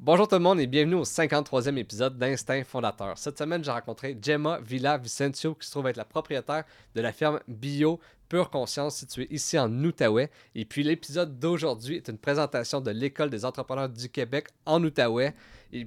Bonjour tout le monde et bienvenue au 53e épisode d'Instinct Fondateur. Cette semaine, j'ai rencontré Gemma Villa Vicencio qui se trouve être la propriétaire de la ferme Bio Pure Conscience située ici en Outaouais. Et puis l'épisode d'aujourd'hui est une présentation de l'École des entrepreneurs du Québec en Outaouais.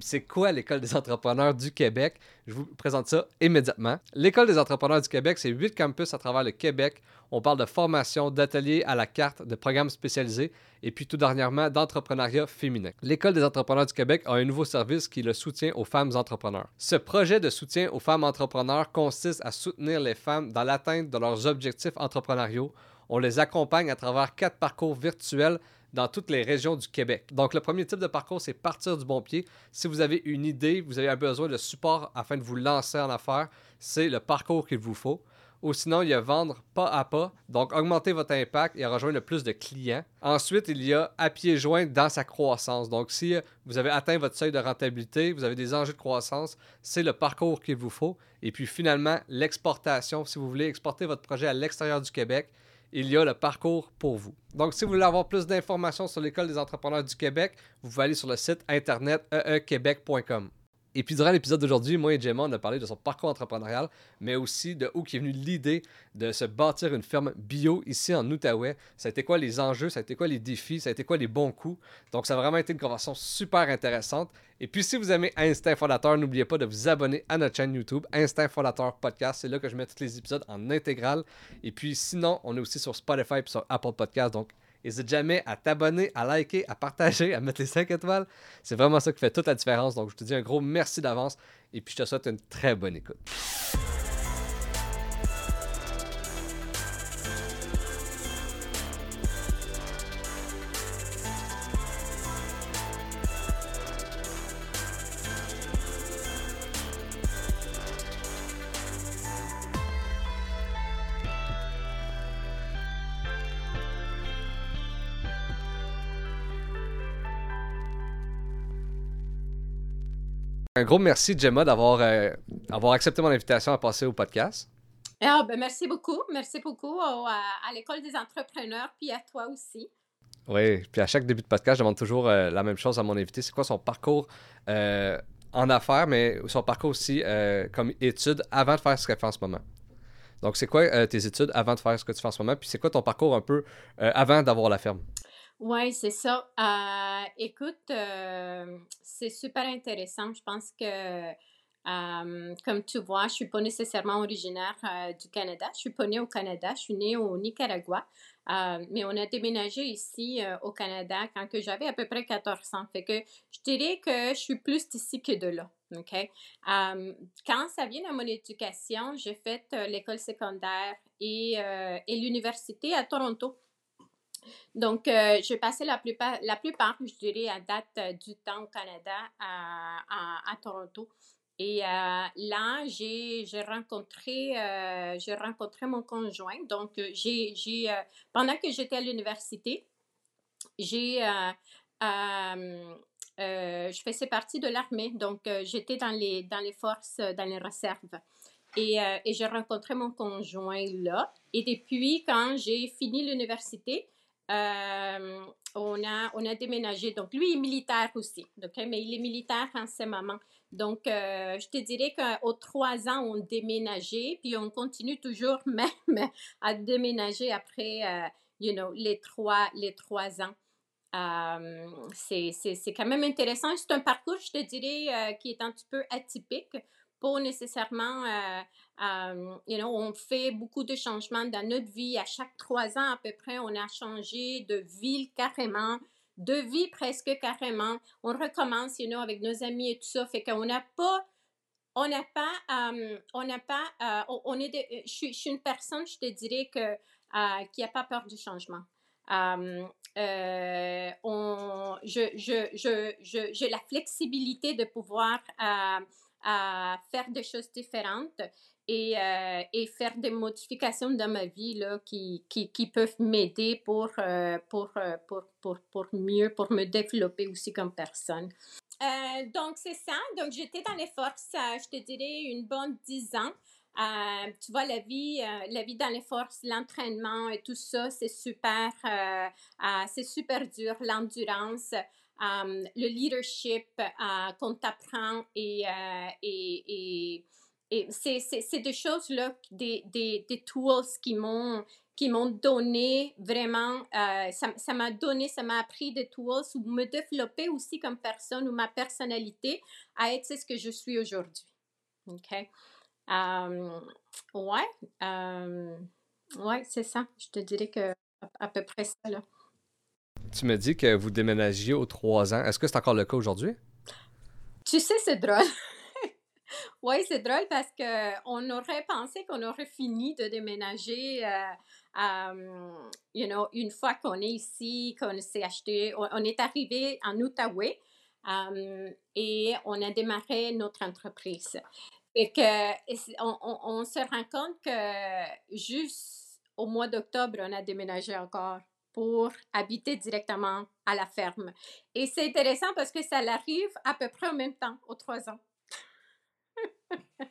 C'est quoi l'École des entrepreneurs du Québec? Je vous présente ça immédiatement. L'École des entrepreneurs du Québec, c'est huit campus à travers le Québec. On parle de formation, d'ateliers à la carte, de programmes spécialisés et puis tout dernièrement d'entrepreneuriat féminin. L'École des entrepreneurs du Québec a un nouveau service qui est le soutien aux femmes entrepreneurs. Ce projet de soutien aux femmes entrepreneurs consiste à soutenir les femmes dans l'atteinte de leurs objectifs entrepreneuriaux. On les accompagne à travers quatre parcours virtuels dans toutes les régions du Québec. Donc, le premier type de parcours, c'est partir du bon pied. Si vous avez une idée, vous avez un besoin de support afin de vous lancer en affaires, c'est le parcours qu'il vous faut. Ou sinon, il y a vendre pas à pas, donc augmenter votre impact et rejoindre le plus de clients. Ensuite, il y a à pied joint dans sa croissance. Donc, si vous avez atteint votre seuil de rentabilité, vous avez des enjeux de croissance, c'est le parcours qu'il vous faut. Et puis finalement, l'exportation. Si vous voulez exporter votre projet à l'extérieur du Québec, il y a le parcours pour vous. Donc, si vous voulez avoir plus d'informations sur l'École des entrepreneurs du Québec, vous pouvez aller sur le site internet eequebec.com. Et puis, durant l'épisode d'aujourd'hui, moi et Gemma, on a parlé de son parcours entrepreneurial, mais aussi de où est venue l'idée de se bâtir une ferme bio ici en Outaouais. Ça a été quoi les enjeux, ça a été quoi les défis, ça a été quoi les bons coups? Donc, ça a vraiment été une conversation super intéressante. Et puis, si vous aimez Instinct Fondateur, n'oubliez pas de vous abonner à notre chaîne YouTube, Instinct Fondateur Podcast. C'est là que je mets tous les épisodes en intégral. Et puis, sinon, on est aussi sur Spotify et sur Apple Podcast. Donc, N'hésite jamais à t'abonner, à liker, à partager, à mettre les 5 étoiles. C'est vraiment ça qui fait toute la différence. Donc, je te dis un gros merci d'avance et puis je te souhaite une très bonne écoute. Un gros merci, Gemma, d'avoir euh, avoir accepté mon invitation à passer au podcast. Ah, ben merci beaucoup. Merci beaucoup à, l'École des entrepreneurs, puis à toi aussi. Oui, puis à chaque début de podcast, je demande toujours euh, la même chose à mon invité. C'est quoi son parcours euh, en affaires, mais son parcours aussi comme étude avant de faire ce qu'elle fait en ce moment? Donc, c'est quoi tes études avant de faire ce que tu fais en ce moment? Puis c'est quoi ton parcours un peu avant d'avoir la ferme? Oui, c'est ça. Euh, écoute, euh, c'est super intéressant. Je pense que, euh, comme tu vois, je suis pas nécessairement originaire du Canada. Je suis pas née au Canada. Je suis née au Nicaragua. mais on a déménagé ici au Canada quand j'avais à peu près 14 ans. Fait que je dirais que je suis plus d'ici que de là. Quand ça vient à mon éducation, j'ai fait l'école secondaire et, et l'université à Toronto. Donc, euh, j'ai passé la plupart, la plupart, je dirais, à date euh, du temps au Canada, à, Toronto. Et euh, là, j'ai rencontré, j'ai rencontré mon conjoint. Donc, j'ai, pendant que j'étais à l'université, j'ai, je faisais partie de l'armée. Donc, j'étais dans les, dans les forces, dans les réserves. Et, et j'ai rencontré mon conjoint là. Et depuis, quand j'ai fini l'université, euh, on, a, déménagé. Donc, lui est militaire aussi, mais il est militaire en ce moment. Donc, euh, je te dirais qu'aux trois ans, on déménageait, puis on continue toujours même à déménager après, euh, you know, les trois, trois ans. c'est quand même intéressant. C'est un parcours, je te dirais, qui est un petit peu atypique pas nécessairement, euh, euh, you know, on fait beaucoup de changements dans notre vie. À chaque trois ans à peu près, on a changé de ville carrément, de vie presque carrément. On recommence, you know, avec nos amis et tout ça. Fait qu'on n'a pas on n'a pas, euh, on n'a pas, on est, je, suis, une personne, je te dirais que qui n'a pas peur du changement. on, je, je, j'ai la flexibilité de pouvoir à faire des choses différentes et, euh, et faire des modifications dans ma vie là, qui, qui, qui peuvent m'aider pour, euh, pour, euh, pour, pour, pour, mieux, pour me développer aussi comme personne. donc, c'est ça. Donc, j'étais dans les forces, je te dirais, une bonne dix ans. tu vois, la vie, la vie dans les forces, l'entraînement et tout ça, c'est super, c'est super dur, l'endurance. Le leadership qu'on t'apprend et, et, c'est des choses là, des, tools qui m'ont qui m'ont donné vraiment, ça m'a donné, ça m'a appris des tools ou me développer aussi comme personne ou ma personnalité à être ce que je suis aujourd'hui. OK? ouais. ouais, c'est ça. Je te dirais que à peu près ça, là. Tu me dis que vous déménagiez aux trois ans. Est-ce que c'est encore le cas aujourd'hui? Tu sais, c'est drôle. oui, c'est drôle parce qu'on aurait pensé qu'on aurait fini de déménager, euh, you know, une fois qu'on est ici, qu'on s'est acheté, on, est arrivé en Outaouais et on a démarré notre entreprise. Et que on, on se rend compte que juste au mois d'octobre, on a déménagé encore pour habiter directement à la ferme. Et c'est intéressant parce que ça arrive à peu près en même temps, aux trois ans.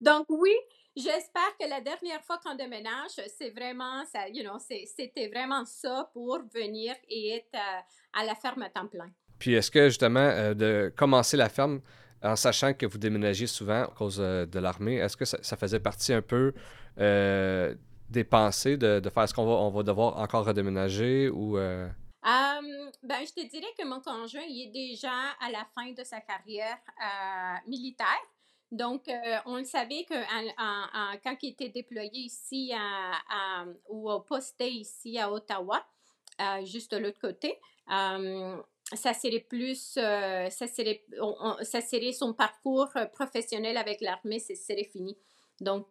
Donc oui, j'espère que la dernière fois qu'on déménage, c'est vraiment ça, you know, c'était vraiment ça pour venir et être à, la ferme à temps plein. Puis est-ce que justement euh, de commencer la ferme en sachant que vous déménagiez souvent à cause euh, de l'armée, est-ce que ça, faisait partie un peu euh, des pensées de, faire est-ce qu'on va, on va devoir encore redéménager ou... ben, je te dirais que mon conjoint, il est déjà à la fin de sa carrière militaire. Donc, on le savait que quand il était déployé ici à, ou au poste ici à Ottawa, juste de l'autre côté, ça serait plus, ça, serait, ça serait son parcours professionnel avec l'armée, ce serait fini. Donc,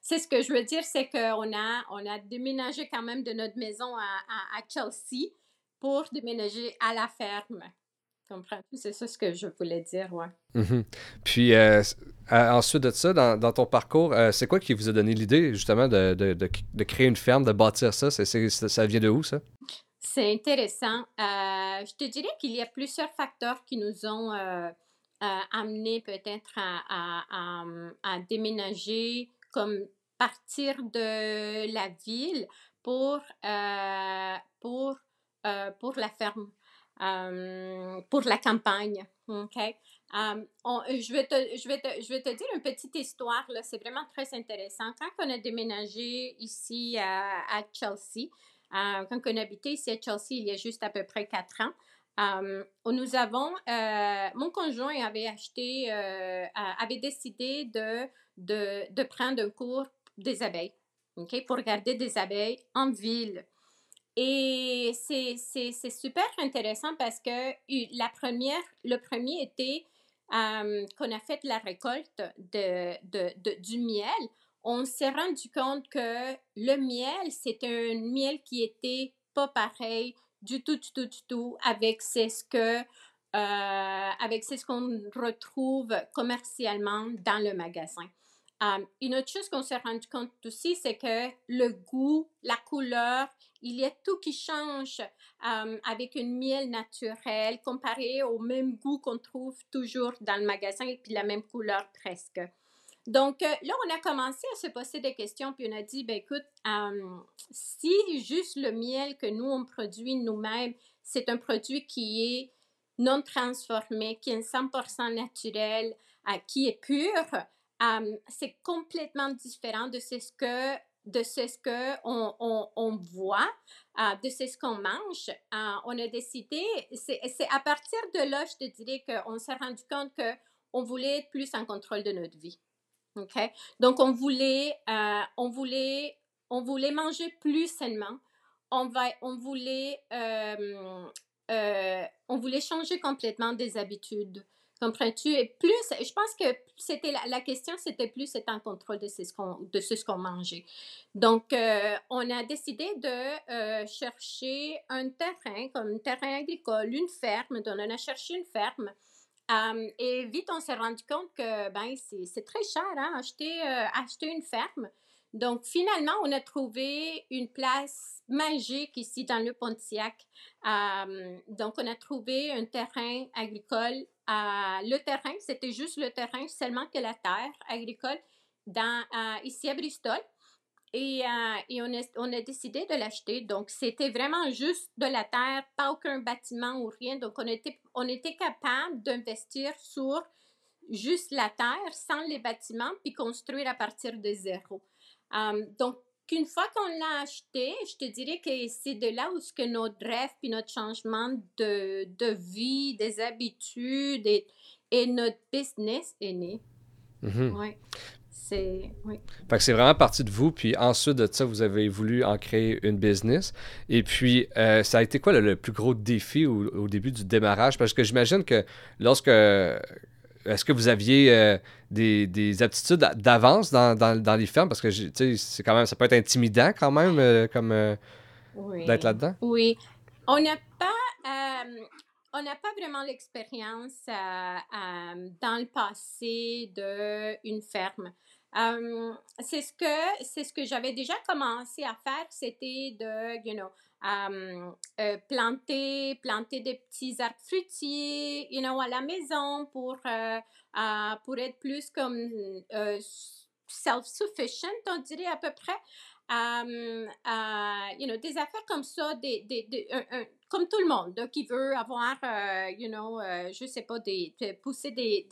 c'est ce que je veux dire, c'est qu'on a, on a déménagé quand même de notre maison à, à Chelsea pour déménager à la ferme. Comprends-tu? C'est ça ce que je voulais dire, ouais. Mm-hmm. Puis, euh, ensuite de ça, dans, ton parcours, euh, c'est quoi qui vous a donné l'idée, justement, de, de, de, créer une ferme, de bâtir ça? ça vient de où, ça? C'est intéressant. Euh, je te dirais qu'il y a plusieurs facteurs qui nous ont amenés peut-être à, déménager, comme partir de la ville pour, pour, pour la ferme pour la campagne. Je, vais te, je, vais te, je vais te dire une petite histoire, là. c'est vraiment très intéressant. Quand on a déménagé ici à, à Chelsea, quand on habitait ici à Chelsea il y a juste à peu près quatre ans, nous avons, euh, mon conjoint avait acheté, euh, avait décidé de, de, de, prendre un cours des abeilles, pour garder des abeilles en ville. Et c'est super intéressant parce que la première, le premier été qu'on a fait la récolte de, de, du miel, on s'est rendu compte que le miel, c'est un miel qui était pas pareil du tout, du tout, du tout avec ce que euh, avec ce qu'on retrouve commercialement dans le magasin une autre chose qu'on s'est rendu compte aussi, c'est que le goût, la couleur, il y a tout qui change avec une miel naturelle comparé au même goût qu'on trouve toujours dans le magasin et puis la même couleur presque. Donc euh, là, on a commencé à se poser des questions, puis on a dit, ben écoute, si juste le miel que nous, on produit nous-mêmes, c'est un produit qui est non transformé, qui est 100% naturel, qui est pur, c'est complètement différent de ce que de ce que on voit, de ce qu'on mange. on a décidé, c'est à partir de là, je te dirais qu'on s'est rendu compte qu'on voulait être plus en contrôle de notre vie. Donc, on voulait, on voulait, on voulait manger plus sainement. On, va, on voulait, on voulait changer complètement des habitudes. Comprends-tu? Et plus, je pense que c'était la, question, c'était plus être en contrôle de ce qu'on, de ce qu'on mangeait. Donc, euh, on a décidé de euh, chercher un terrain, comme un terrain agricole, une ferme. Donc, on a cherché une ferme. Euh, et vite, on s'est rendu compte que ben, c'est, très cher, hein, acheter, acheter une ferme. Donc, finalement, on a trouvé une place magique ici dans le Pontiac. donc, on a trouvé un terrain agricole le terrain, c'était juste le terrain, seulement que la terre agricole ici à Bristol. Et, et on, a, on, a, décidé de l'acheter. Donc, c'était vraiment juste de la terre, pas aucun bâtiment ou rien. Donc, on était, on était capable d'investir sur juste la terre sans les bâtiments, puis construire à partir de zéro. donc, qu'une fois qu'on l'a acheté, je te dirais que c'est de là où ce que notre rêve puis notre changement de, de vie, des habitudes et, et, notre business est né. Mm-hmm. Oui. C'est oui. c'est vraiment parti de vous, puis ensuite de ça, vous avez voulu en créer une business. Et puis, euh, ça a été quoi le, plus gros défi au, au, début du démarrage? Parce que j'imagine que lorsque est-ce que vous aviez euh, des, des, aptitudes d'avance dans, dans, dans, les fermes? Parce que c'est quand même, ça peut être intimidant quand même euh, comme d'être là-dedans. Oui. On n'a pas, on n'a pas vraiment l'expérience dans le passé d'une ferme. C'est ce que c'est ce que j'avais déjà commencé à faire, c'était de, you know, euh, planter, planter des petits arbres fruitiers, you know, à la maison pour, euh, pour être plus comme euh, self-sufficient, on dirait à peu près. You know, des affaires comme ça, des, des, comme tout le monde qui veut avoir, you know, je sais pas, des, pousser des,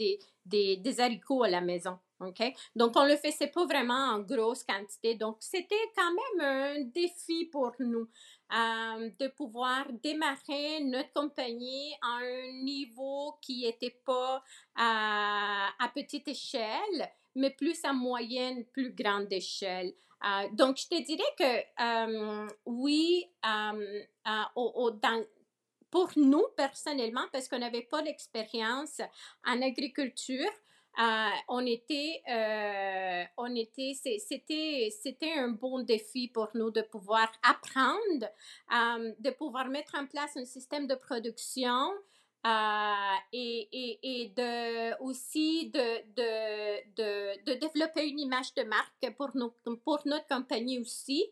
des, haricots à la maison. OK? Donc, on le faisait pas vraiment en grosse quantité. Donc, c'était quand même un défi pour nous. Euh, de pouvoir démarrer notre compagnie à un niveau qui n'était pas à, petite échelle, mais plus à moyenne, plus grande échelle. Euh, donc, je te dirais que euh, oui, dans, pour nous personnellement, parce qu'on n'avait pas d'expérience en agriculture, euh, on était, euh, on était, c'était, c'était un bon défi pour nous de pouvoir apprendre, euh, de pouvoir mettre en place un système de production et, et, et, de, aussi de, de, de, de, développer une image de marque pour, nos, pour notre compagnie aussi.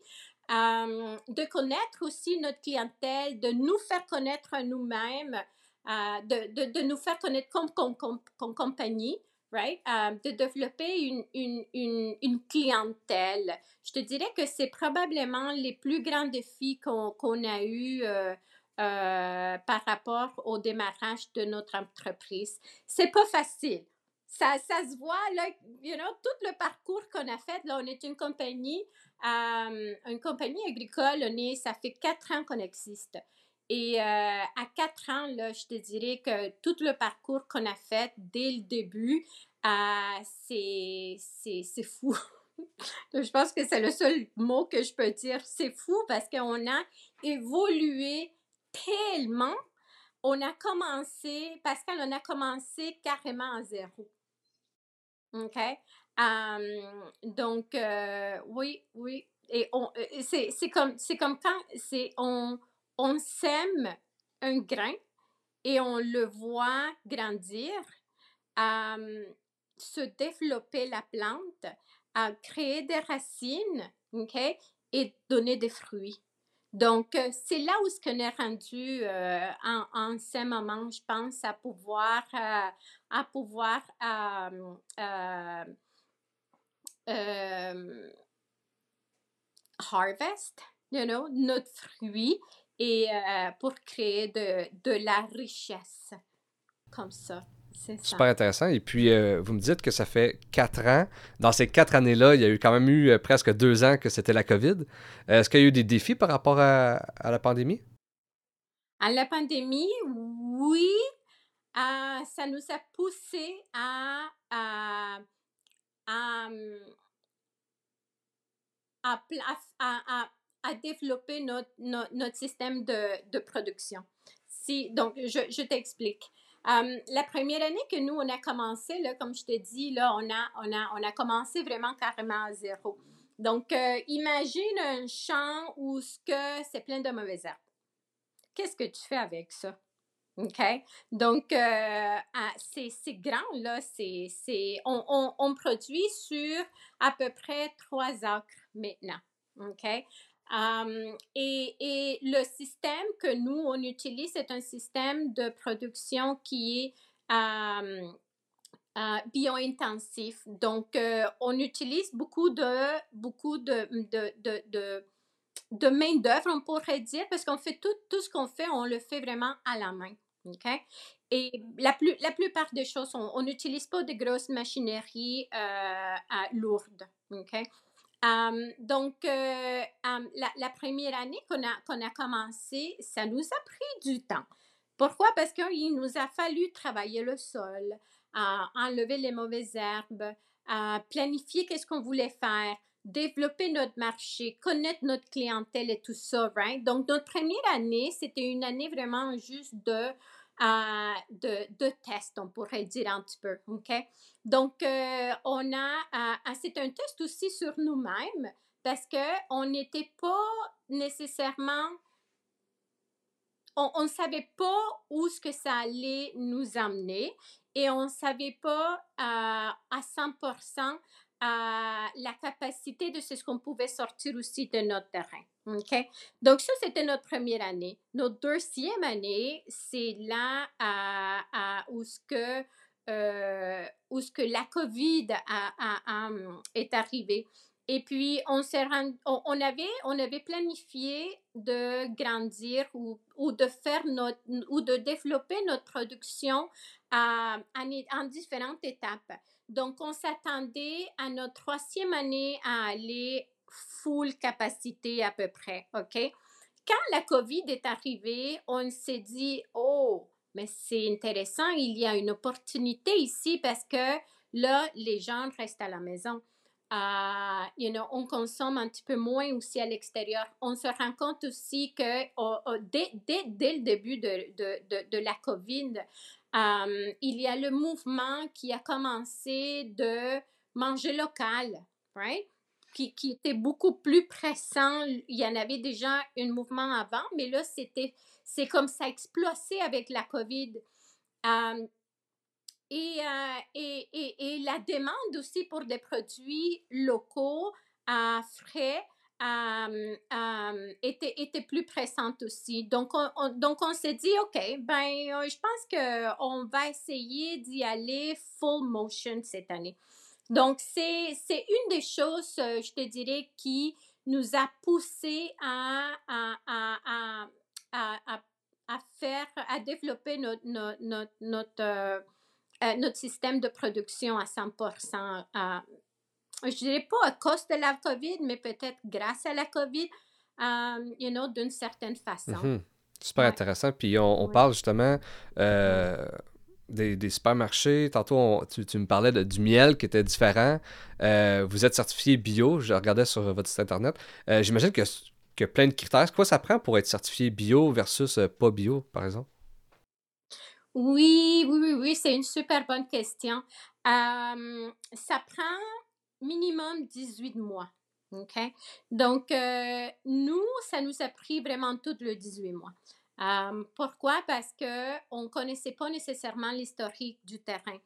de connaître aussi notre clientèle, de nous faire connaître nous-mêmes, de, de, de, nous faire connaître comme, comme, comme, compagnie. Euh, de développer une, une, une, une, clientèle. Je te dirais que c'est probablement les plus grands défis qu'on a eu euh, euh, par rapport au démarrage de notre entreprise. C'est pas facile. Ça, ça se voit, là, you know, tout le parcours qu'on a fait. Là, on est une compagnie, une compagnie agricole. On est, ça fait quatre ans qu'on existe. Et à quatre ans, là, je te dirais que tout le parcours qu'on a fait dès le début, c'est, fou. je pense que c'est le seul mot que je peux dire. C'est fou parce qu'on a évolué tellement. On a commencé, Pascal, on a commencé carrément à zéro. OK? donc, euh, oui, oui. Et on, euh, c'est, c'est, comme, c'est comme quand c'est, on, on sème un grain et on le voit grandir se développer la plante, à créer des racines, et donner des fruits. Donc, euh, c'est là où ce qu'on est rendu euh, en, ce moment, je pense, à pouvoir, euh, à pouvoir harvest, you know, notre fruit et pour créer de, de la richesse comme ça. Super intéressant. Et puis, euh, vous me dites que ça fait quatre ans. Dans ces quatre années-là, il y a eu quand même eu euh, presque deux ans que c'était la COVID. Est-ce qu'il y a eu des défis par rapport à, la pandémie? À la pandémie, oui. Euh, ça nous a poussé à, à, à, à développer notre, notre, système de, de, production. Si, donc, je, je t'explique la première année que nous, on a commencé, là, comme je te dis, là, on a, on, a, on a commencé vraiment carrément à zéro. Donc, euh, imagine un champ où ce que c'est plein de mauvaises herbes. Qu'est-ce que tu fais avec ça? OK? Donc, euh, c'est grand, là. C'est, on, on, on, produit sur à peu près trois acres maintenant. OK? Et, et, le système que nous, on utilise, c'est un système de production qui est bio-intensif. Donc, on utilise beaucoup de, beaucoup de, de, de, de, main-d'œuvre, on pourrait dire, parce qu'on fait tout, tout ce qu'on fait, on le fait vraiment à la main. OK? Et la, plus, la plupart des choses, on n'utilise pas de grosses machineries euh, lourdes. Donc, euh, la, la, première année qu'on a, qu'on a commencé, ça nous a pris du temps. Pourquoi? Parce qu'il nous a fallu travailler le sol, enlever les mauvaises herbes, planifier qu'est-ce qu'on voulait faire, développer notre marché, connaître notre clientèle et tout ça, right? Donc, notre première année, c'était une année vraiment juste de, euh, de, de test, on pourrait dire un petit peu, OK? Donc, euh, on a, euh, c'est un test aussi sur nous-mêmes parce qu'on n'était pas nécessairement on ne savait pas où ce que ça allait nous amener et on ne savait pas à 100% la capacité de ce qu'on pouvait sortir aussi de notre terrain. OK? Donc, ça, c'était notre première année. Notre deuxième année, c'est là où, ce que, euh, où ce que la COVID a, est arrivée. Et puis, on, on, avait, on avait planifié de grandir ou, ou, de faire notre, ou de développer notre production en, en différentes étapes. Donc, on s'attendait à notre troisième année à aller full capacité à peu près, OK? Quand la COVID est arrivée, on s'est dit, oh, mais c'est intéressant, il y a une opportunité ici parce que là, les gens restent à la maison. Uh, you know, on consomme un petit peu moins aussi à l'extérieur. On se rend compte aussi que oh, oh, dès, dès, dès, le début de, de, de la COVID, um, il y a le mouvement qui a commencé de manger local, right? Qui, qui, était beaucoup plus pressant. Il y en avait déjà un mouvement avant, mais là, c'était, c'est comme ça explosé avec la COVID. Um, euh, et, et, et, la demande aussi pour des produits locaux, à frais, était, était, plus pressante aussi. Donc, on, donc on s'est dit, OK, ben, euh, je pense qu'on va essayer d'y aller full motion cette année. Donc, c'est une des choses, euh, je te dirais, qui nous a poussé à, à, à, à, faire, à développer notre, notre, notre euh, notre système de production à 100 euh, Je dirais pas à cause de la COVID, mais peut-être grâce à la COVID, euh, you know, d'une certaine façon. Mm-hmm. Super intéressant. Puis on, parle justement des, des, supermarchés. Tantôt, tu, tu, me parlais de, du miel qui était différent. vous êtes certifié bio, je regardais sur votre site internet. J'imagine que, que plein de critères. Quoi ça prend pour être certifié bio versus pas bio, par exemple? Oui, oui, oui, oui, c'est une super bonne question. ça prend minimum 18 mois. OK? Donc, euh, nous, ça nous a pris vraiment tout le 18 mois. pourquoi? Parce qu'on ne connaissait pas nécessairement l'historique du terrain.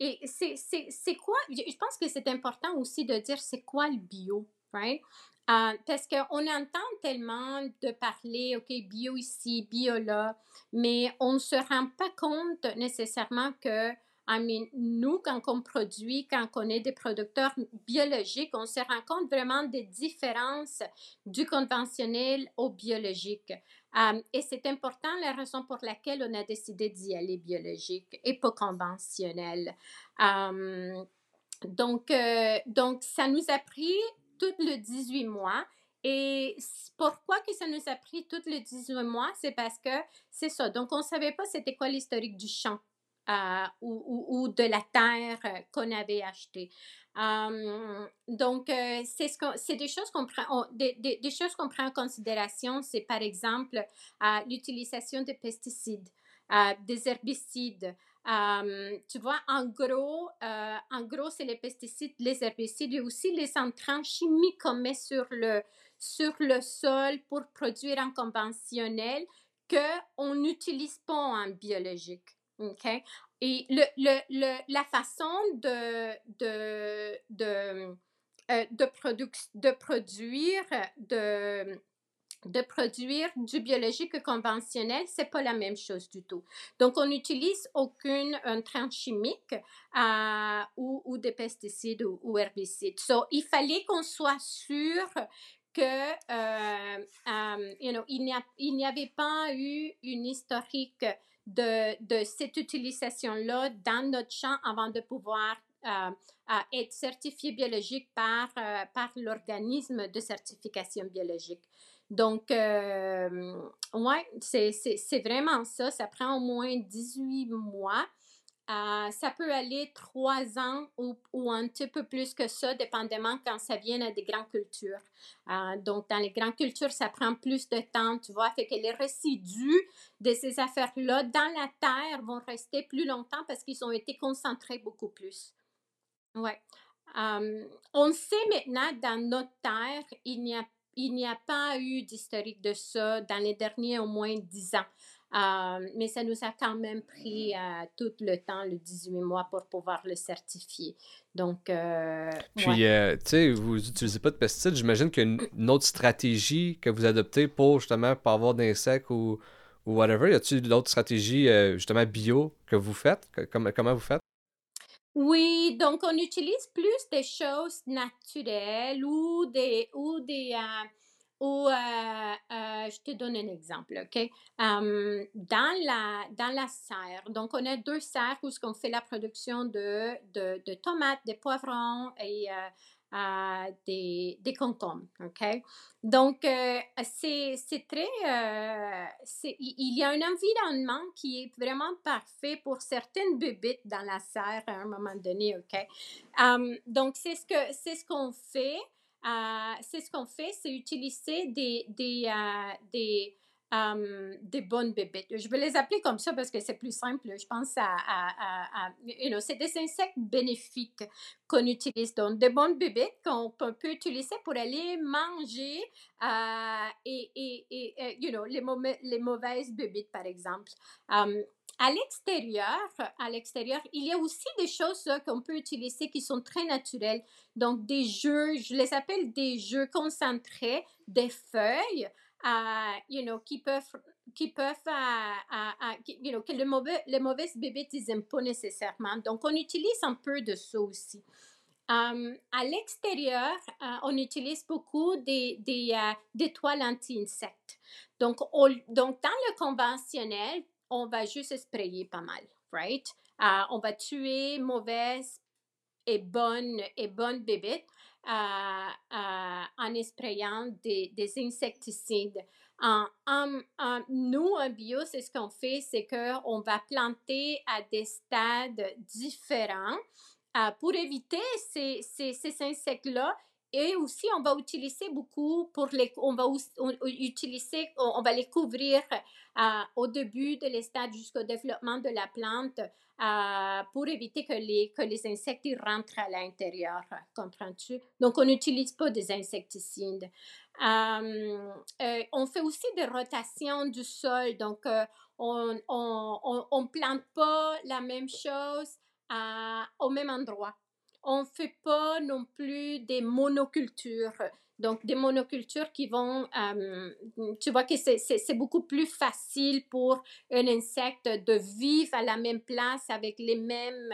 et c'est quoi? Je pense que c'est important aussi de dire c'est quoi le bio, right? Euh, parce qu'on entend tellement de parler, OK, bio ici, bio là, mais on ne se rend pas compte nécessairement que, I mean, nous, quand on produit, quand on est des producteurs biologiques, on se rend compte vraiment des différences du conventionnel au biologique. Euh, et c'est important la raison pour laquelle on a décidé d'y aller biologique et pas conventionnel. Euh, donc, donc, ça nous a pris tout le 18 mois. Et pourquoi que ça nous a pris tout le 18 mois? C'est parce que c'est ça. Donc, on ne savait pas c'était quoi l'historique du champ ou, de la terre euh, qu'on avait acheté. Hum, donc, euh, c'est ce des choses qu'on prend, des, des, choses prend en considération. C'est par exemple l'utilisation des pesticides, des herbicides, tu vois, en gros, euh, en gros, c'est les pesticides, les herbicides et aussi les entrants chimiques qu'on met sur le, sur le sol pour produire en conventionnel qu'on n'utilise pas en biologique. OK? Et le, le, le, la façon de, de, de, euh, de, de produire de, de produire du biologique conventionnel, c'est pas la même chose du tout. Donc, on n'utilise aucune un chimique euh, ou, ou, des pesticides ou, herbicides. So, il fallait qu'on soit sûr que euh, euh, you know, n'y avait pas eu une historique de, cette utilisation-là dans notre champ avant de pouvoir être certifié biologique par, par l'organisme de certification biologique. Donc, euh, c'est vraiment ça. Ça prend au moins 18 mois. Euh, ça peut aller trois ans ou, un petit peu plus que ça, dépendamment quand ça vient à des grandes cultures. Euh, donc, dans les grandes cultures, ça prend plus de temps, tu vois. Fait que les résidus de ces affaires-là dans la terre vont rester plus longtemps parce qu'ils ont été concentrés beaucoup plus. Ouais. on sait maintenant dans notre terre, il n'y a pas eu d'historique de ça dans les derniers au moins 10 ans. Euh, mais ça nous a quand même pris euh, tout le temps, le 18 mois, pour pouvoir le certifier. Donc, euh, Puis, tu sais, vous n'utilisez pas de pesticides. J'imagine qu'il y a une, autre stratégie que vous adoptez pour justement pas avoir d'insectes ou, ou whatever. Y a-t-il d'autres stratégies justement bio que vous faites? comment vous faites? Oui, donc on utilise plus des choses naturelles ou des ou des euh, ou euh, euh, je te donne un exemple, ok? dans la dans la serre, donc on a deux serres où on fait la production de, de, tomates, de poivrons et des, des concombres. OK? Donc, euh, c'est très. Euh, il y a un environnement qui est vraiment parfait pour certaines bébites dans la serre à un moment donné. OK? Donc, c'est ce c'est ce qu'on fait. Euh, c'est ce qu'on fait, c'est utiliser des, des, des des bonnes bébêtes. Je vais les appeler comme ça parce que c'est plus simple. Je pense à, à, you know, c'est des insectes bénéfiques qu'on utilise. Donc, des bonnes bébêtes qu'on peut utiliser pour aller manger euh, et, et, et, you know, les, les mauvaises bébêtes, par exemple. À l'extérieur, à l'extérieur, il y a aussi des choses qu'on peut utiliser qui sont très naturelles. Donc, des jeux, je les appelle des jeux concentrés, des feuilles you know, qui peuvent, qui peuvent, you know, que le mauvais, les mauvaises bébés n'aiment pas nécessairement. Donc, on utilise un peu de ça aussi. à l'extérieur, euh, on utilise beaucoup des, des, euh, des toiles anti-insectes. Donc, donc, dans le conventionnel, on va juste sprayer pas mal, right? Euh, on va tuer mauvaises et bonnes et bonnes bébés en sprayant des, des insecticides. Nous, en bio, c'est ce qu'on fait, c'est qu'on va planter à des stades différents euh, pour éviter ces insectes-là et aussi, on va utiliser beaucoup pour les, on va utiliser, on va les couvrir euh, au début de l'estade jusqu'au développement de la plante euh, pour éviter que les, que les insectes rentrent à l'intérieur. Comprends-tu? Donc, on n'utilise pas des insecticides. Euh, on fait aussi des rotations du sol. Donc, on ne on, on, plante pas la même chose au même endroit on ne fait pas non plus des monocultures. Donc, des monocultures qui vont, euh, tu vois que c'est beaucoup plus facile pour un insecte de vivre à la même place avec les mêmes,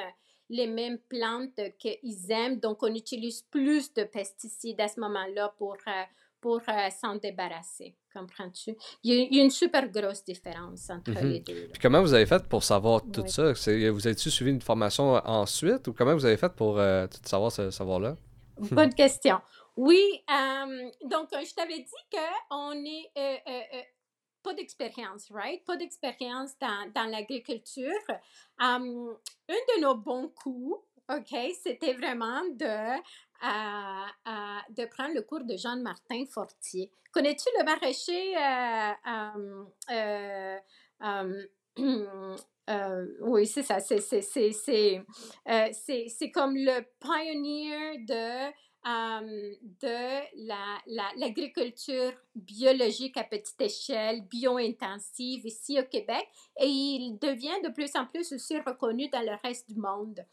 les mêmes plantes qu'ils aiment. Donc, on utilise plus de pesticides à ce moment-là pour, euh, pour euh, s'en débarrasser. Comprends-tu? Il, y a une super grosse différence entre mhm. les deux. Puis comment vous avez fait pour savoir tout ça? Vous avez-tu suivi une formation ensuite ou comment vous avez fait pour euh, tout savoir ce savoir-là? Bonne question. Oui, euh, donc je t'avais dit qu'on est pas d'expérience, right? Pas d'expérience dans, dans l'agriculture. un de nos bons coups, OK, c'était vraiment de de prendre le cours de Jean-Martin Fortier. Connais-tu le maraîcher? Euh, euh, euh, oui, c'est ça. C'est, c'est, comme le pionnier de, de la, l'agriculture biologique à petite échelle, bio-intensive ici au Québec. Et il devient de plus en plus aussi reconnu dans le reste du monde.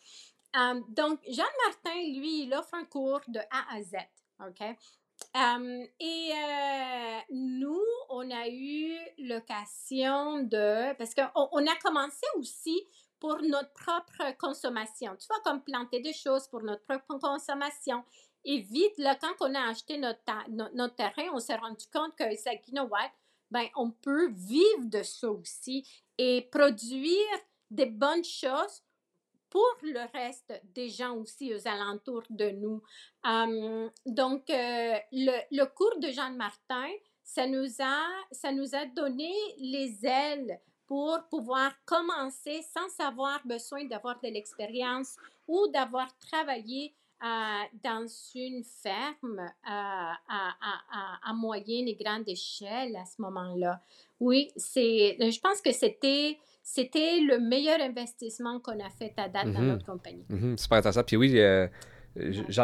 Euh, donc, Jean-Martin, lui, il offre un cours de A à Z. OK? et nous, on a eu l'occasion de, parce qu'on on a commencé aussi pour notre propre consommation. Tu vois, comme planter des choses pour notre propre consommation. Et vite, là, quand on a acheté notre, notre, terrain, on s'est rendu compte que c'est, you know what, ben, on peut vivre de ça aussi et produire des bonnes choses pour le reste des gens aussi aux alentours de nous. donc, euh, le, le, cours de Jean Martin, ça nous a, ça nous a donné les ailes pour pouvoir commencer sans avoir besoin d'avoir de l'expérience ou d'avoir travaillé euh, dans une ferme euh, à, à, à, moyenne et grande échelle à ce moment-là. Oui, c'est, je pense que c'était, c'était le meilleur investissement qu'on a fait à date dans mm-hmm. notre compagnie. Mm-hmm. Super intéressant. Puis oui, euh,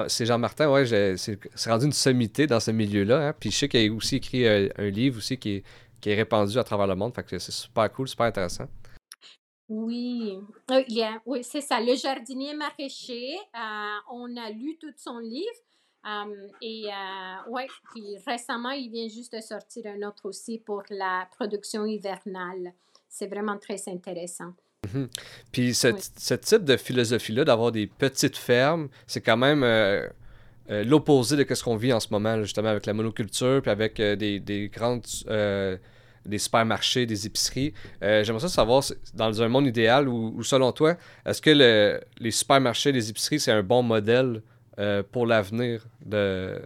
c'est Jean-Martin, ouais, c'est rendu une sommité dans ce milieu-là. Hein. Puis je sais qu'il a aussi écrit un livre aussi qui est qui est répandu à travers le monde. Fait que c'est super cool, super intéressant. Oui, euh, oui c'est ça. Le jardinier maraîcher, euh, on a lu tout son livre. Euh, et oui, puis récemment, il vient juste de sortir un autre aussi pour la production hivernale. C'est vraiment très intéressant. Mhm. Puis ce, type de philosophie-là, d'avoir des petites fermes, c'est quand même euh, l'opposé de ce qu'on vit en ce moment, justement, avec la monoculture, puis avec euh, des, des, grandes. Euh, des supermarchés, des épiceries. J'aimerais ça savoir, dans un monde idéal, ou selon toi, est-ce que le, les supermarchés, les épiceries, c'est un bon modèle pour l'avenir de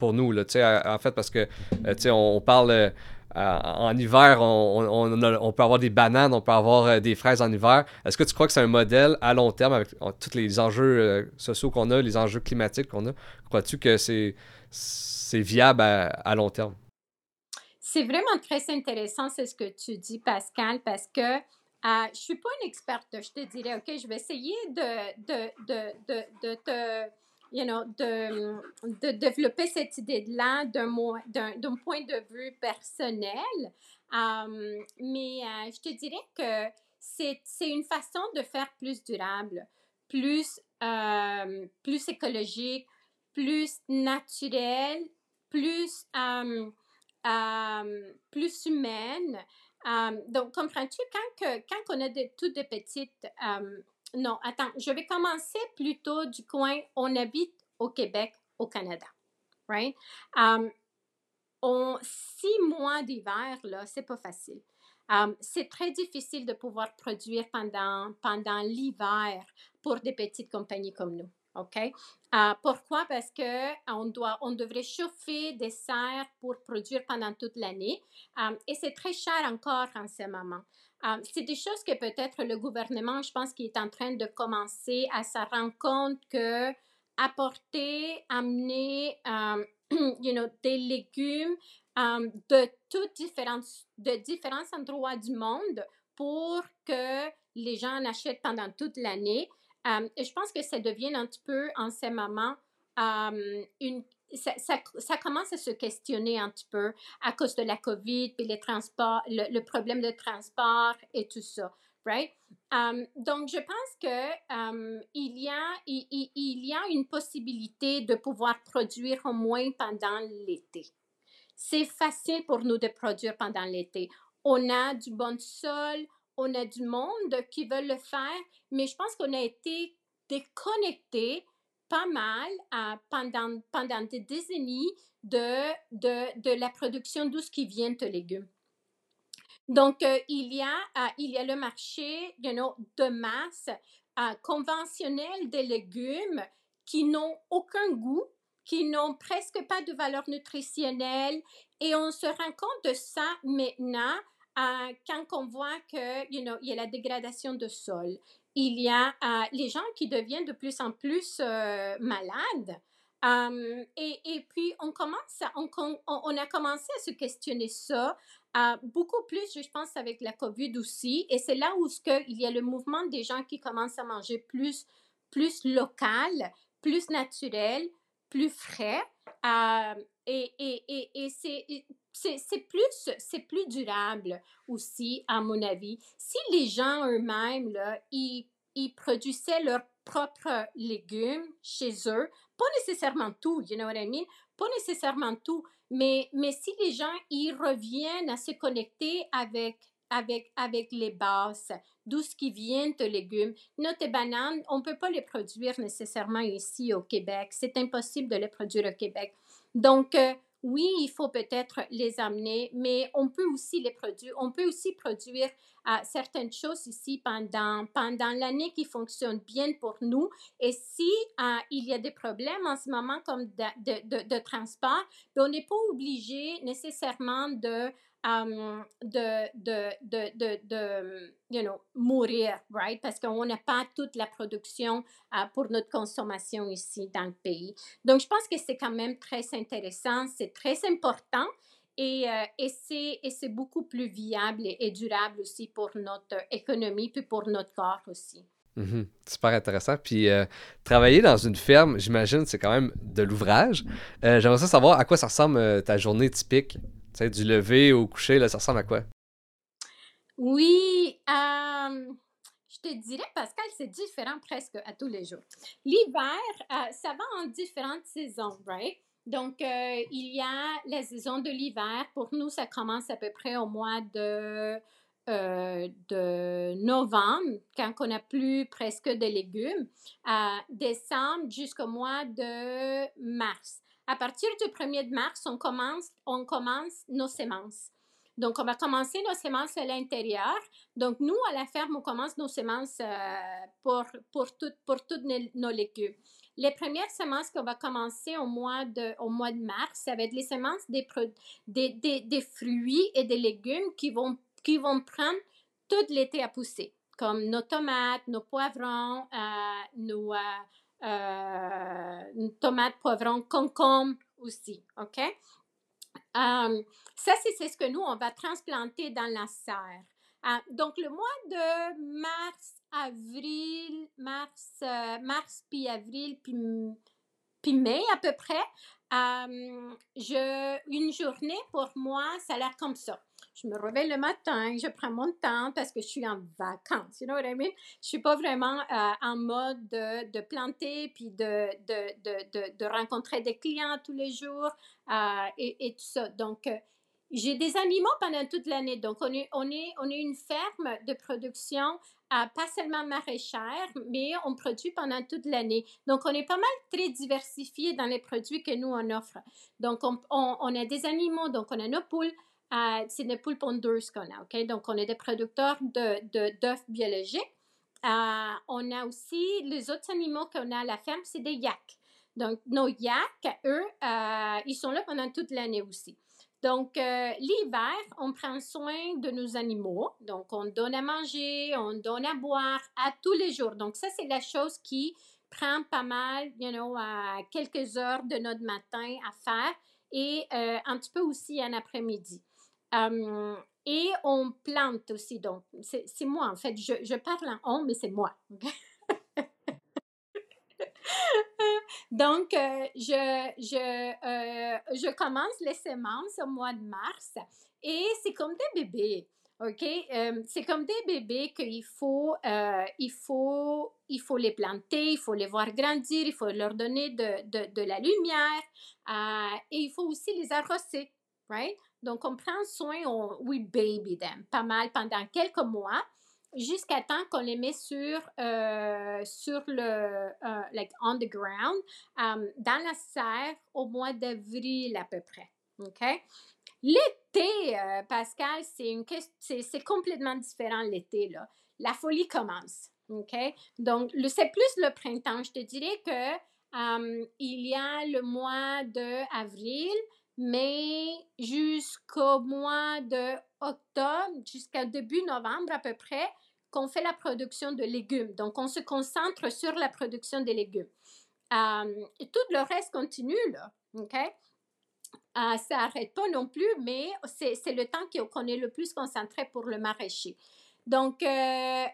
pour nous, là, en fait, parce que, on, on parle en hiver, on, peut avoir des bananes, on peut avoir euh, des fraises en hiver. Est-ce que tu crois que c'est un modèle à long terme avec tous les enjeux euh, sociaux qu'on a, les enjeux climatiques qu'on a? Crois-tu que c'est, viable à, long terme? C'est vraiment très intéressant, c'est ce que tu dis, Pascal, parce que euh, je ne suis pas une experte. Je te dirais, OK, je vais essayer de, de, de te you know, de, de développer cette idée-là d'un point de vue personnel. Um, mais euh, je te dirais que c'est une façon de faire plus durable, plus, euh, plus écologique, plus naturel, plus, plus humaine. donc, comprends-tu, quand, quand on a de, toutes des petites non, attends, je vais commencer plutôt du coin, on habite au Québec, au Canada, right? Um, on, six mois d'hiver, là, c'est pas facile. Um, c'est très difficile de pouvoir produire pendant, pendant l'hiver pour des petites compagnies comme nous. OK? Uh, pourquoi? Parce que on, doit, on devrait chauffer des serres pour produire pendant toute l'année um, et c'est très cher encore en ce moment. Ah, c'est des choses que peut-être le gouvernement, je pense qu'il est en train de commencer à se rendre compte que apporter, amener, um, you know, des légumes um, de toutes différentes, de différents endroits du monde pour que les gens en achètent pendant toute l'année. et je pense que ça devient un petit peu en ce moment une, ça, commence à se questionner un petit peu à cause de la COVID, puis les transports, le, problème de transport et tout ça, right? Um, donc, je pense que um, il, y a, y a une possibilité de pouvoir produire au moins pendant l'été. C'est facile pour nous de produire pendant l'été. On a du bon sol, on a du monde qui veut le faire, mais je pense qu'on a été déconnectés pas mal euh, pendant, des décennies de, la production de ce qui vient de légumes. Donc, euh, il, y a, euh, il y a le marché de masse conventionnel des légumes qui n'ont aucun goût, qui n'ont presque pas de valeur nutritionnelle. Et on se rend compte de ça maintenant quand on voit que, y a la dégradation de sol, il y a euh, les gens qui deviennent de plus en plus euh, malades. Hum, et, puis, on, commence on, a commencé à se questionner ça, euh, beaucoup plus, je pense, avec la COVID aussi. Et c'est là où il y a le mouvement des gens qui commencent à manger plus, plus local, plus naturel, plus frais. et, et, et c'est c'est plus, c'est plus durable aussi, à mon avis. Si les gens eux-mêmes, ils, ils produisaient leurs propres légumes chez eux, pas nécessairement tout, you know what I mean? pas nécessairement tout, mais, mais si les gens y reviennent à se connecter avec avec, avec les bases, d'où ce qui vient de légumes. Notre bananes, on ne peut pas les produire nécessairement ici au Québec. C'est impossible de les produire au Québec. Donc, euh, oui, il faut peut-être les amener, mais on peut aussi les produire. On peut aussi produire euh, certaines choses ici pendant, pendant l'année qui fonctionnent bien pour nous. Et si euh, il y a des problèmes en ce moment comme de, de, transport, ben, on n'est pas obligé nécessairement de de, de, de, de, de, you know, mourir, right? Parce qu'on n'a pas toute la production uh, pour notre consommation ici dans le pays. Donc, je pense que c'est quand même très intéressant, c'est très important et, euh, et c'est beaucoup plus viable et, durable aussi pour notre économie puis pour notre corps aussi. Mm-hmm. Super intéressant. Puis euh, travailler dans une ferme, j'imagine, c'est quand même de l'ouvrage. Euh, J'aimerais savoir à quoi ça ressemble euh, ta journée typique? Sais, du lever au coucher, là, ça ressemble à quoi? Oui, euh, je te dirais, Pascal, c'est différent presque à tous les jours. L'hiver, euh, ça va en différentes saisons, right? Donc, euh, il y a la saison de l'hiver. Pour nous, ça commence à peu près au mois de, de novembre, quand on n'a plus presque de légumes, à décembre jusqu'au mois de mars. À partir du 1er de mars, on commence, nos semences. Donc, on va commencer nos semences à l'intérieur. Donc, nous, à la ferme, on commence nos semences euh, pour, pour, tout, pour tous nos légumes. Les premières semences qu'on va commencer au mois de, mars, ça va être les semences des, fruits et des légumes qui vont, qui vont prendre tout l'été à pousser, comme nos tomates, nos poivrons, euh, nos, euh, euh, tomate, poivron, concombre aussi, OK? Um, ça, c'est ce que nous, on va transplanter dans la serre. Uh, donc, le mois de mars, avril, mars, euh, mars, puis avril, puis, puis mai à peu près, je, une journée pour moi, ça a l'air comme ça. Je me réveille le matin, je prends mon temps parce que je suis en vacances. You know what I mean? Je suis pas vraiment euh, en mode de, de, planter puis de, de, de, rencontrer des clients tous les jours euh, et, tout ça. Donc, euh, j'ai des animaux pendant toute l'année. Donc, on est, on, est, on est une ferme de production pas seulement maraîchère, mais on produit pendant toute l'année. Donc, on est pas mal très diversifié dans les produits que nous, on offre. Donc, on, on, on a des animaux, donc on a nos poules, c'est des poules pondeuses qu'on a, OK? Donc, on est des producteurs d'œufs de, biologiques. Euh, on a aussi les autres animaux qu'on a à la ferme, c'est des yaks. Donc, nos yaks, eux, euh, ils sont là pendant toute l'année aussi. Donc, euh, l'hiver, on prend soin de nos animaux. Donc, on donne à manger, on donne à boire à tous les jours. Donc, ça, c'est la chose qui prend pas mal, you know, quelques heures de notre matin à faire et un petit peu aussi un après-midi et on plante aussi. Donc, c'est moi, en fait. Je, je, parle en on, mais c'est moi. Donc, euh, je, je, euh, je commence les semences au mois de mars et c'est comme des bébés. OK? c'est comme des bébés qu'il faut, euh, il faut, il faut les planter, il faut les voir grandir, il faut leur donner de, de, de la lumière et il faut aussi les arroser. Right? Donc, on prend soin, on, we baby them pas mal pendant quelques mois jusqu'à temps qu'on les met sur, euh, sur le, euh, like on the ground, um, dans la serre au mois d'avril à peu près. OK? L'été, euh, Pascal, c'est, une, c'est, complètement différent l'été, là. La folie commence. OK? Donc, c'est plus le printemps. Je te dirais que il y a le mois d'avril, mais jusqu'au mois de octobre, jusqu'au début novembre à peu près, qu'on fait la production de légumes. Donc, on se concentre sur la production des légumes. Euh, tout le reste continue, là, OK? Euh, ça n'arrête pas non plus, mais c'est le temps qu'on est le plus concentré pour le maraîcher. Donc, euh,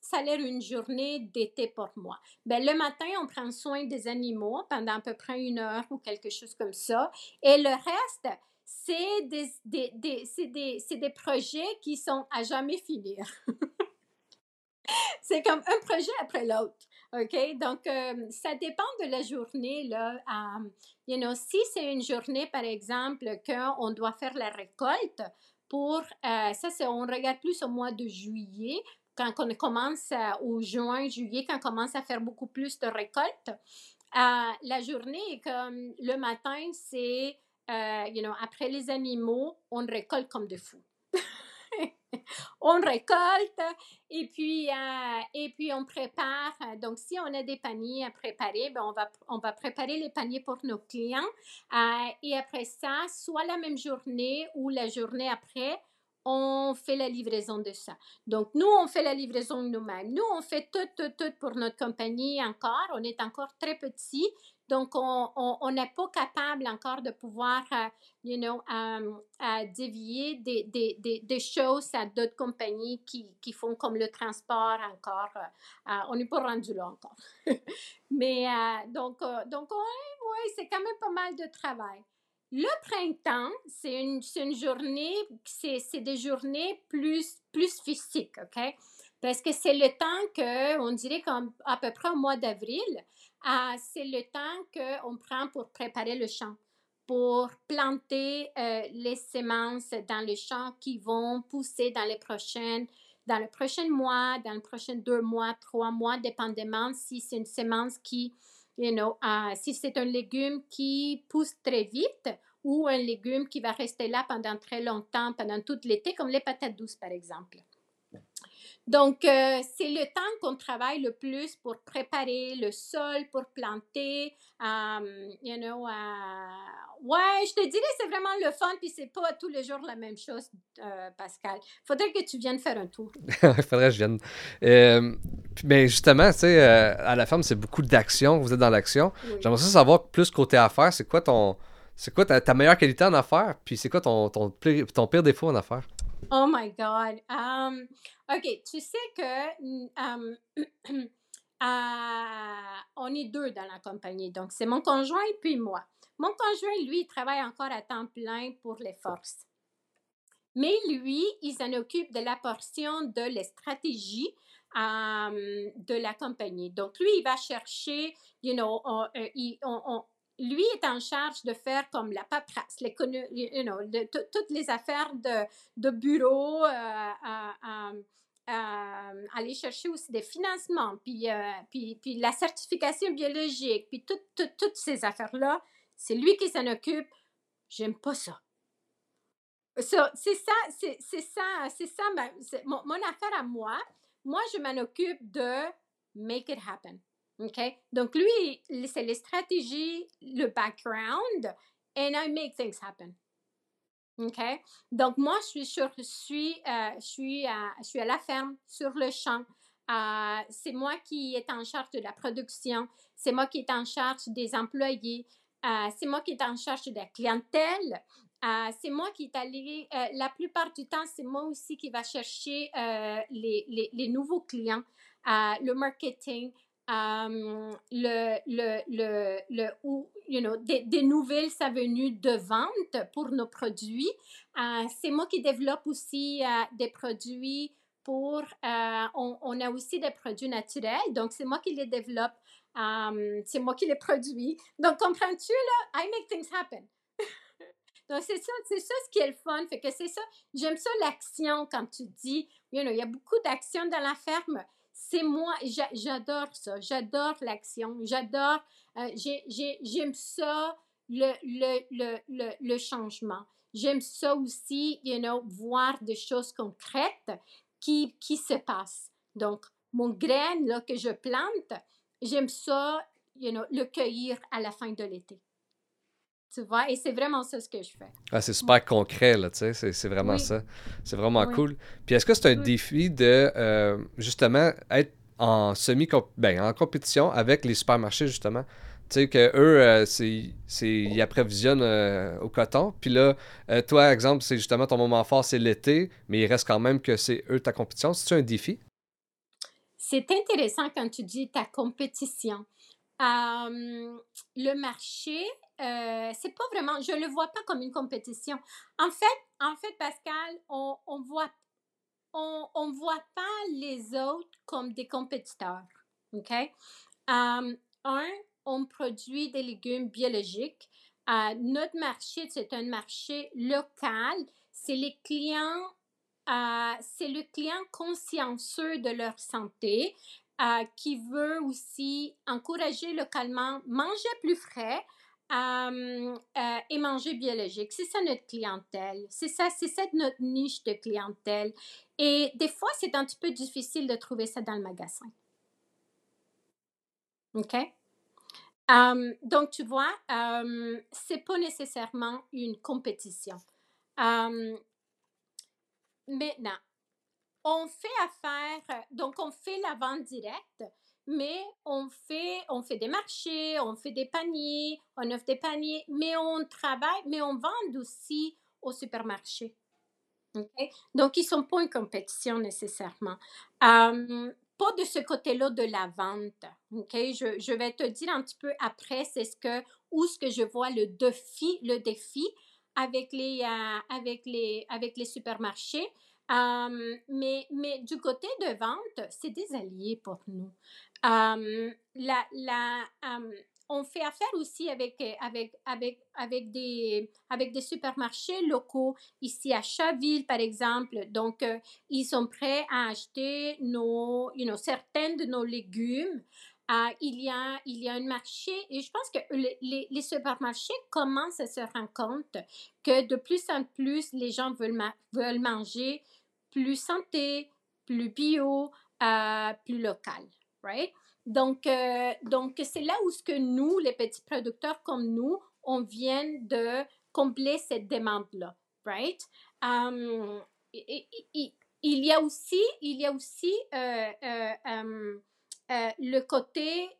ça a l'air une journée d'été pour moi. Ben, le matin, on prend soin des animaux pendant à peu près une heure ou quelque chose comme ça. Et le reste, c'est des, des, des, des, des projets qui sont à jamais finir. c'est comme un projet après l'autre. OK? Donc, euh, ça dépend de la journée, là. Um, you know, si c'est une journée, par exemple, qu'on doit faire la récolte, pour, euh, ça, c'est, on regarde plus au mois de juillet, quand on commence au juin, juillet, quand on commence à faire beaucoup plus de récoltes. Euh, la journée, comme le matin, c'est, you know, après les animaux, on récolte comme des fous. on récolte et puis, euh, et puis on prépare. Donc, si on a des paniers à préparer, ben on, va, on va préparer les paniers pour nos clients. Euh, et après ça, soit la même journée ou la journée après, on fait la livraison de ça. Donc, nous, on fait la livraison nous-mêmes. Nous, on fait tout, tout, tout pour notre compagnie encore. On est encore très petit. Donc, on n'est pas capable encore de pouvoir, euh, you know, euh, dévier des, des, des, des, choses à d'autres compagnies qui, qui, font comme le transport encore. Euh, on n'est pas rendu là encore. Mais donc, donc oui, c'est quand même pas mal de travail. Le printemps, c'est une, une, journée, c'est des journées plus, plus physiques, OK? Parce que c'est le temps que, on dirait qu'à peu près au mois d'avril, ah, c'est le temps qu'on prend pour préparer le champ, pour planter euh, les semences dans le champ qui vont pousser dans les prochaines dans le prochain mois, dans les prochains deux mois, trois mois, dépendamment si c'est une semence qui you know, uh, si c'est un légume qui pousse très vite ou un légume qui va rester là pendant très longtemps, pendant tout l'été, comme les patates douces, par exemple. Donc, euh, c'est le temps qu'on travaille le plus pour préparer le sol, pour planter. Um, you know, uh, ouais, je te dirais, c'est vraiment le fun, puis c'est pas tous les jours la même chose, euh, Pascal. Faudrait que tu viennes faire un tour. Il faudrait que je vienne. Euh, mais justement, tu sais, à la ferme, c'est beaucoup d'action. Vous êtes dans l'action. J'aimerais savoir plus côté affaires. C'est quoi ton. C'est quoi ta, meilleure qualité en affaires? Puis c'est quoi ton, ton, ton pire défaut en affaires? Oh my God. Um, OK, tu sais que um, on est deux dans la compagnie. Donc, c'est mon conjoint et puis moi. Mon conjoint, lui, il travaille encore à temps plein pour les forces. Mais lui, il s'en occupe de la portion de la stratégie um, de la compagnie. Donc, lui, il va chercher, you know, on, euh, lui est en charge de faire comme la paperasse, les, you know, toutes les affaires de, bureau, euh, aller chercher aussi des financements, puis, euh, la certification biologique, puis toutes ces affaires-là, c'est lui qui s'en occupe. J'aime pas ça. c'est ça, c'est ça, c'est ça, mon, mon affaire à moi. Moi, je m'en occupe de make it happen. OK? Donc, lui, c'est les stratégies, le background, and I make things happen. OK? Donc, moi, je suis, sur, je suis, euh, je suis, je suis à la ferme, sur le champ. Euh, c'est moi qui est en charge de la production. C'est moi qui est en charge des employés. Euh, c'est moi qui est en charge de la clientèle. c'est moi qui est allé, la plupart du temps, c'est moi aussi qui va chercher les, les, nouveaux clients, le marketing, le, le, le, le, ou, you know, des, des, nouvelles avenues de vente pour nos produits. Euh, c'est moi qui développe aussi euh, des produits pour, euh, on, on, a aussi des produits naturels, donc c'est moi qui les développe, c'est moi qui les produis. Donc, comprends-tu, là, I make things happen. donc, c'est ça, c'est ça ce qui est le fun, fait que c'est ça, j'aime ça l'action quand tu dis, you know, il y a beaucoup d'action dans la ferme, c'est moi, j'adore ça, j'adore l'action, j'adore, euh, j'aime ça, le, le, le, le, changement. J'aime ça aussi, you know, voir des choses concrètes qui, qui se passent. Donc, mon graine là, que je plante, j'aime ça, you know, le cueillir à la fin de l'été. Tu vois, et c'est vraiment ça ce que je fais. Ah, c'est super concret, là, tu sais, c'est vraiment ça. C'est vraiment cool. Puis est-ce que c'est un défi de, euh, justement, être en semi ben, en compétition avec les supermarchés, justement? Tu sais, que eux, euh, c'est, ils approvisionnent euh, au coton. Puis là, toi, exemple, c'est justement ton moment fort, c'est l'été, mais il reste quand même que c'est eux ta compétition. C'est-tu un défi? C'est intéressant quand tu dis ta compétition. le marché, euh, c'est pas vraiment, je le vois pas comme une compétition. En fait, en fait, Pascal, on, on voit, on, on voit pas les autres comme des compétiteurs. OK? un, on produit des légumes biologiques. notre marché, c'est un marché local. C'est les clients, c'est le client consciencieux de leur santé qui veut aussi encourager localement, manger plus frais, euh, et manger biologique. C'est ça notre clientèle. C'est ça, c'est ça notre niche de clientèle. Et des fois, c'est un petit peu difficile de trouver ça dans le magasin. OK? Euh, donc, tu vois, euh, c'est pas nécessairement une compétition. maintenant, on fait affaire, donc on fait la vente directe, mais on fait, on fait des marchés, on fait des paniers, on offre des paniers, mais on travaille, mais on vend aussi au supermarché. Donc, ils ne sont pas en compétition nécessairement. pas de ce côté-là de la vente. Je, je, vais te dire un petit peu après, c'est ce que, où ce que je vois le défi, le défi avec les, euh, avec les, avec les supermarchés mais, mais du côté de vente, c'est des alliés pour nous. la, la, on fait affaire aussi avec, avec, avec, avec, des, avec des supermarchés locaux, ici à Chaville, par exemple. Donc, euh, ils sont prêts à acheter nos, you know, certains de nos légumes. Il, y a, il y a un marché et je pense que les, les, supermarchés commencent à se rendre compte que de plus en plus, les gens veulent, veulent manger plus santé, plus bio, euh, plus local, right? Donc, euh, donc c'est là où ce que nous, les petits producteurs comme nous, on vient de combler cette demande-là, right? Um, il, y a aussi, il y a aussi euh, um, le côté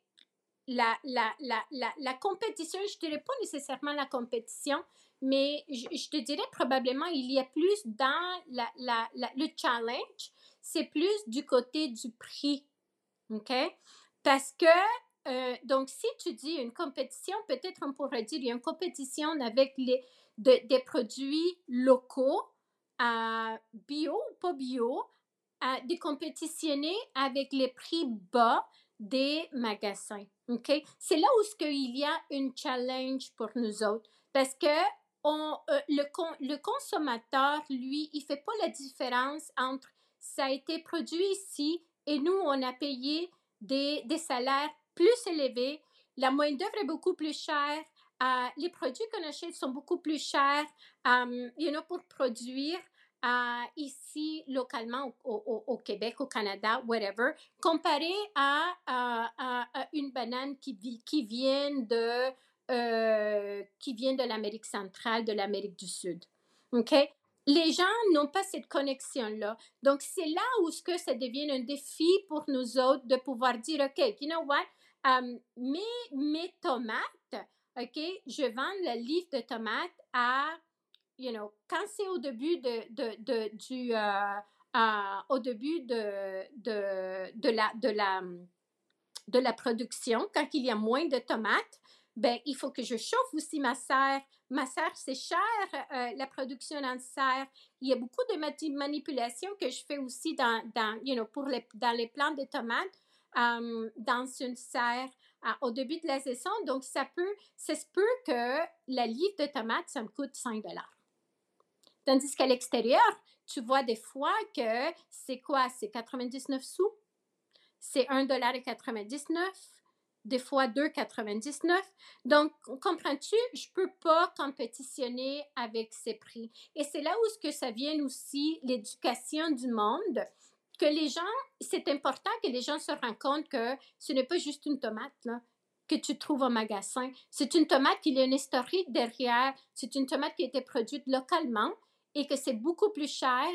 la, la, la, la, compétition, je ne dirais pas nécessairement la compétition, mais je, te dirais probablement il y a plus dans la, la, le challenge, c'est plus du côté du prix. OK? Parce que, euh, donc, si tu dis une compétition, peut-être on pourrait dire y a une compétition avec les, des produits locaux, euh, bio ou pas bio, à de compétitionner avec les prix bas des magasins. OK? C'est là où il y a une challenge pour nous autres. Parce que on, euh, le, le, consommateur, lui, il ne fait pas la différence entre ça a été produit ici et nous, on a payé des, des salaires plus élevés, la main-d'œuvre est beaucoup plus chère, euh, les produits qu'on achète sont beaucoup plus chers um, you pour produire. Uh, ici, localement, au, au, Québec, au Canada, whatever, comparé à, à, à une banane qui, qui vient de euh, qui viennent de l'Amérique centrale, de l'Amérique du Sud. OK? Les gens n'ont pas cette connexion-là. Donc, c'est là où ce que ça devient un défi pour nous autres de pouvoir dire, OK, you know what? Um, mes, mes tomates, OK, je vends le livre de tomates à, you know, quand c'est au début de, de, de du, euh, au début de, de, de, la, de, la, de la production, quand il y a moins de tomates, ben, il faut que je chauffe aussi ma serre. Ma serre, c'est cher, euh, la production en serre. Il y a beaucoup de manipulations que je fais aussi dans, dans, you know, pour les, dans les plants de tomates, euh, dans une serre au début de la saison. Donc, ça peut, ça se peut que la livre de tomates, ça me coûte 5 Tandis qu'à l'extérieur, tu vois des fois que c'est quoi? C'est 99 sous. C'est 1,99 des fois 2,99. Donc, comprends-tu, je ne peux pas compétitionner avec ces prix. Et c'est là où ce que ça vient aussi, l'éducation du monde, que les gens, c'est important que les gens se rendent compte que ce n'est pas juste une tomate, que tu trouves au magasin. C'est une tomate qui a une historique derrière. C'est une tomate qui a été produite localement et que c'est beaucoup plus cher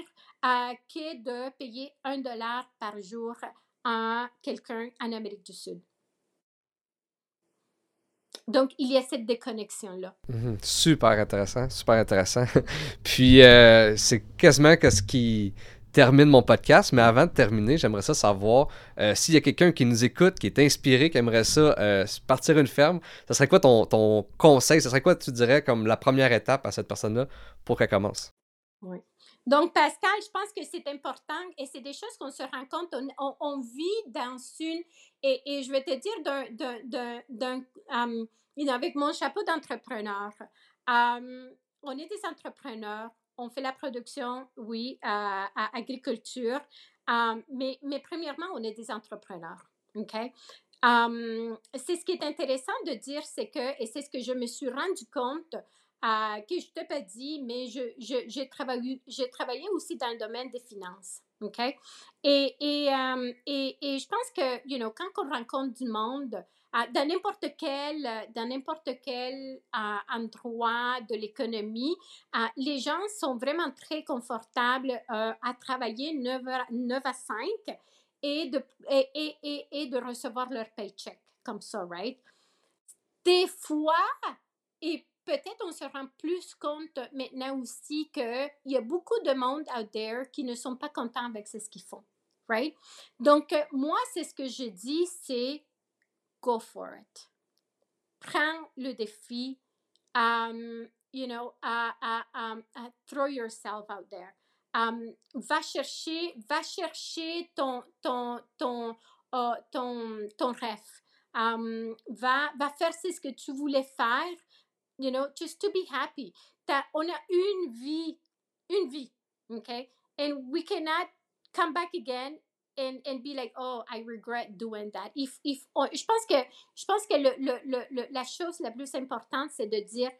que de payer un dollar par jour à quelqu'un en Amérique du Sud. Donc, il y a cette déconnexion-là. Mhm. super intéressant, super intéressant. Puis, euh, c'est quasiment ce qui termine mon podcast, mais avant de terminer, j'aimerais ça savoir euh, s'il y a quelqu'un qui nous écoute, qui est inspiré, qui aimerait ça euh, partir une ferme, ce serait quoi ton, ton conseil, ce serait quoi tu dirais comme la première étape à cette personne-là pour qu'elle commence? Oui. Donc, Pascal, je pense que c'est important et c'est des choses qu'on se rend compte. On, vit dans une. Et, je vais te dire, d'un, um, avec mon chapeau d'entrepreneur, um, on est des entrepreneurs, on fait la production, oui, à, agriculture, um, mais, mais premièrement, on est des entrepreneurs. OK? c'est ce qui est intéressant de dire, c'est que, et c'est ce que je me suis rendu compte que je t'ai pas dit, mais j'ai je, j'ai travaillé, travaillé aussi dans le domaine des finances. OK? Et, et, euh, et, et, je pense que, you know, quand on rencontre du monde, dans n'importe quel, dans n'importe quel endroit de l'économie, les gens sont vraiment très confortables euh, à travailler 9, 9 à 5 et de, et, et, et, de recevoir leur paycheck comme ça, right? Des fois, et peut-être on se rend plus compte maintenant aussi qu'il y a beaucoup de monde out there qui ne sont pas contents avec ce qu'ils font. Right? Donc, euh, moi, c'est ce que je dis, c'est go for it. Prends le défi. Um, you know, um, throw yourself out there. Um, va chercher, va chercher ton, ton, ton, uh, ton, ton rêve. va, va faire ce que tu voulais faire you know, just to be happy. That on a une vie, une vie, okay? And we cannot come back again and, and be like, oh, I regret doing that. If, if, oh, je pense que, je pense que le, le, le, la chose la plus importante, c'est de dire,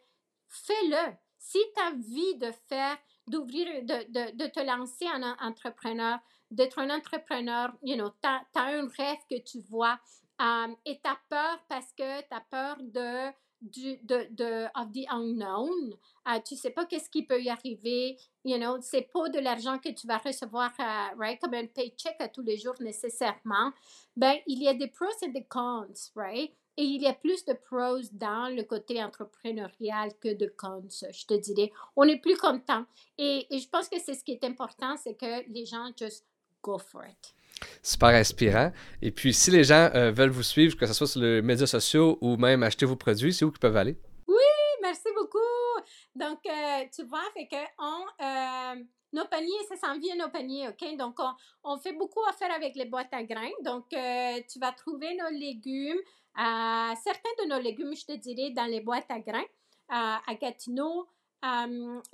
fais-le. Si tu as envie de faire, d'ouvrir, de, de, de, te lancer en entrepreneur, d'être un entrepreneur, you know, tu as, un rêve que tu vois um, et tu as peur parce que tu as peur de du, de, de, of the unknown. Uh, tu sais pas qu'est-ce qui peut y arriver. You know, c'est pas de l'argent que tu vas recevoir, uh, right, comme un paycheck à tous les jours nécessairement. Ben, il y a des pros et des cons, right? Et il y a plus de pros dans le côté entrepreneurial que de cons, je te dirais. On est plus content. Et, et je pense que c'est ce qui est important, c'est que les gens just go for it super inspirant. Et puis, si les gens euh, veulent vous suivre, que ce soit sur les médias sociaux ou même acheter vos produits, c'est où qu'ils peuvent aller? Oui, merci beaucoup. Donc, euh, tu vois, fait que on, euh, nos paniers, ça s'en vient nos paniers, OK? Donc, on, fait beaucoup à faire avec les boîtes à grains. Donc, tu vas trouver nos légumes, certains de nos légumes, je te dirais, dans les boîtes à grains à Gatineau.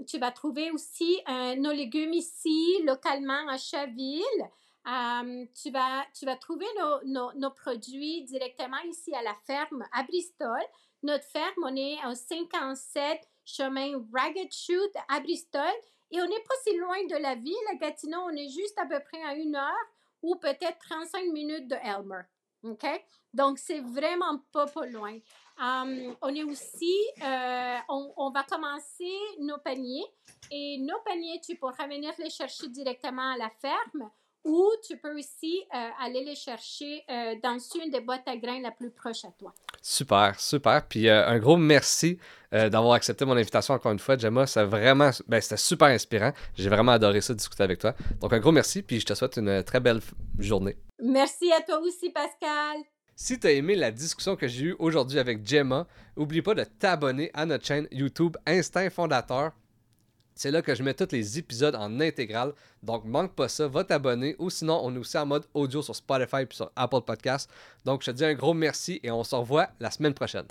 tu vas trouver aussi nos légumes ici, localement à Chaville tu, vas, tu vas trouver nos, produits directement ici à la ferme à Bristol. Notre ferme, on est au 57 chemin Ragged Shoot à Bristol et on n'est pas si loin de la ville. À Gatineau, on est juste à peu près à une heure ou peut-être 35 minutes de Elmer. OK? Donc, c'est vraiment pas, pas loin. on est aussi, euh, on, va commencer nos paniers et nos paniers, tu pourras venir les chercher directement à la ferme ou tu peux aussi euh, aller les chercher euh, dans une des boîtes à grains la plus proche à toi. Super, super. Puis euh, un gros merci d'avoir accepté mon invitation encore une fois, Gemma. C'est vraiment, ben, c'était super inspirant. J'ai vraiment adoré ça, discuter avec toi. Donc un gros merci, puis je te souhaite une très belle journée. Merci à toi aussi, Pascal. Si tu as aimé la discussion que j'ai eue aujourd'hui avec Gemma, n'oublie pas de t'abonner à notre chaîne YouTube Instinct Fondateur c'est là que je mets tous les épisodes en intégral. Donc, manque pas ça, va t'abonner. Ou sinon, on est aussi en mode audio sur Spotify et sur Apple Podcasts. Donc, je te dis un gros merci et on se revoit la semaine prochaine.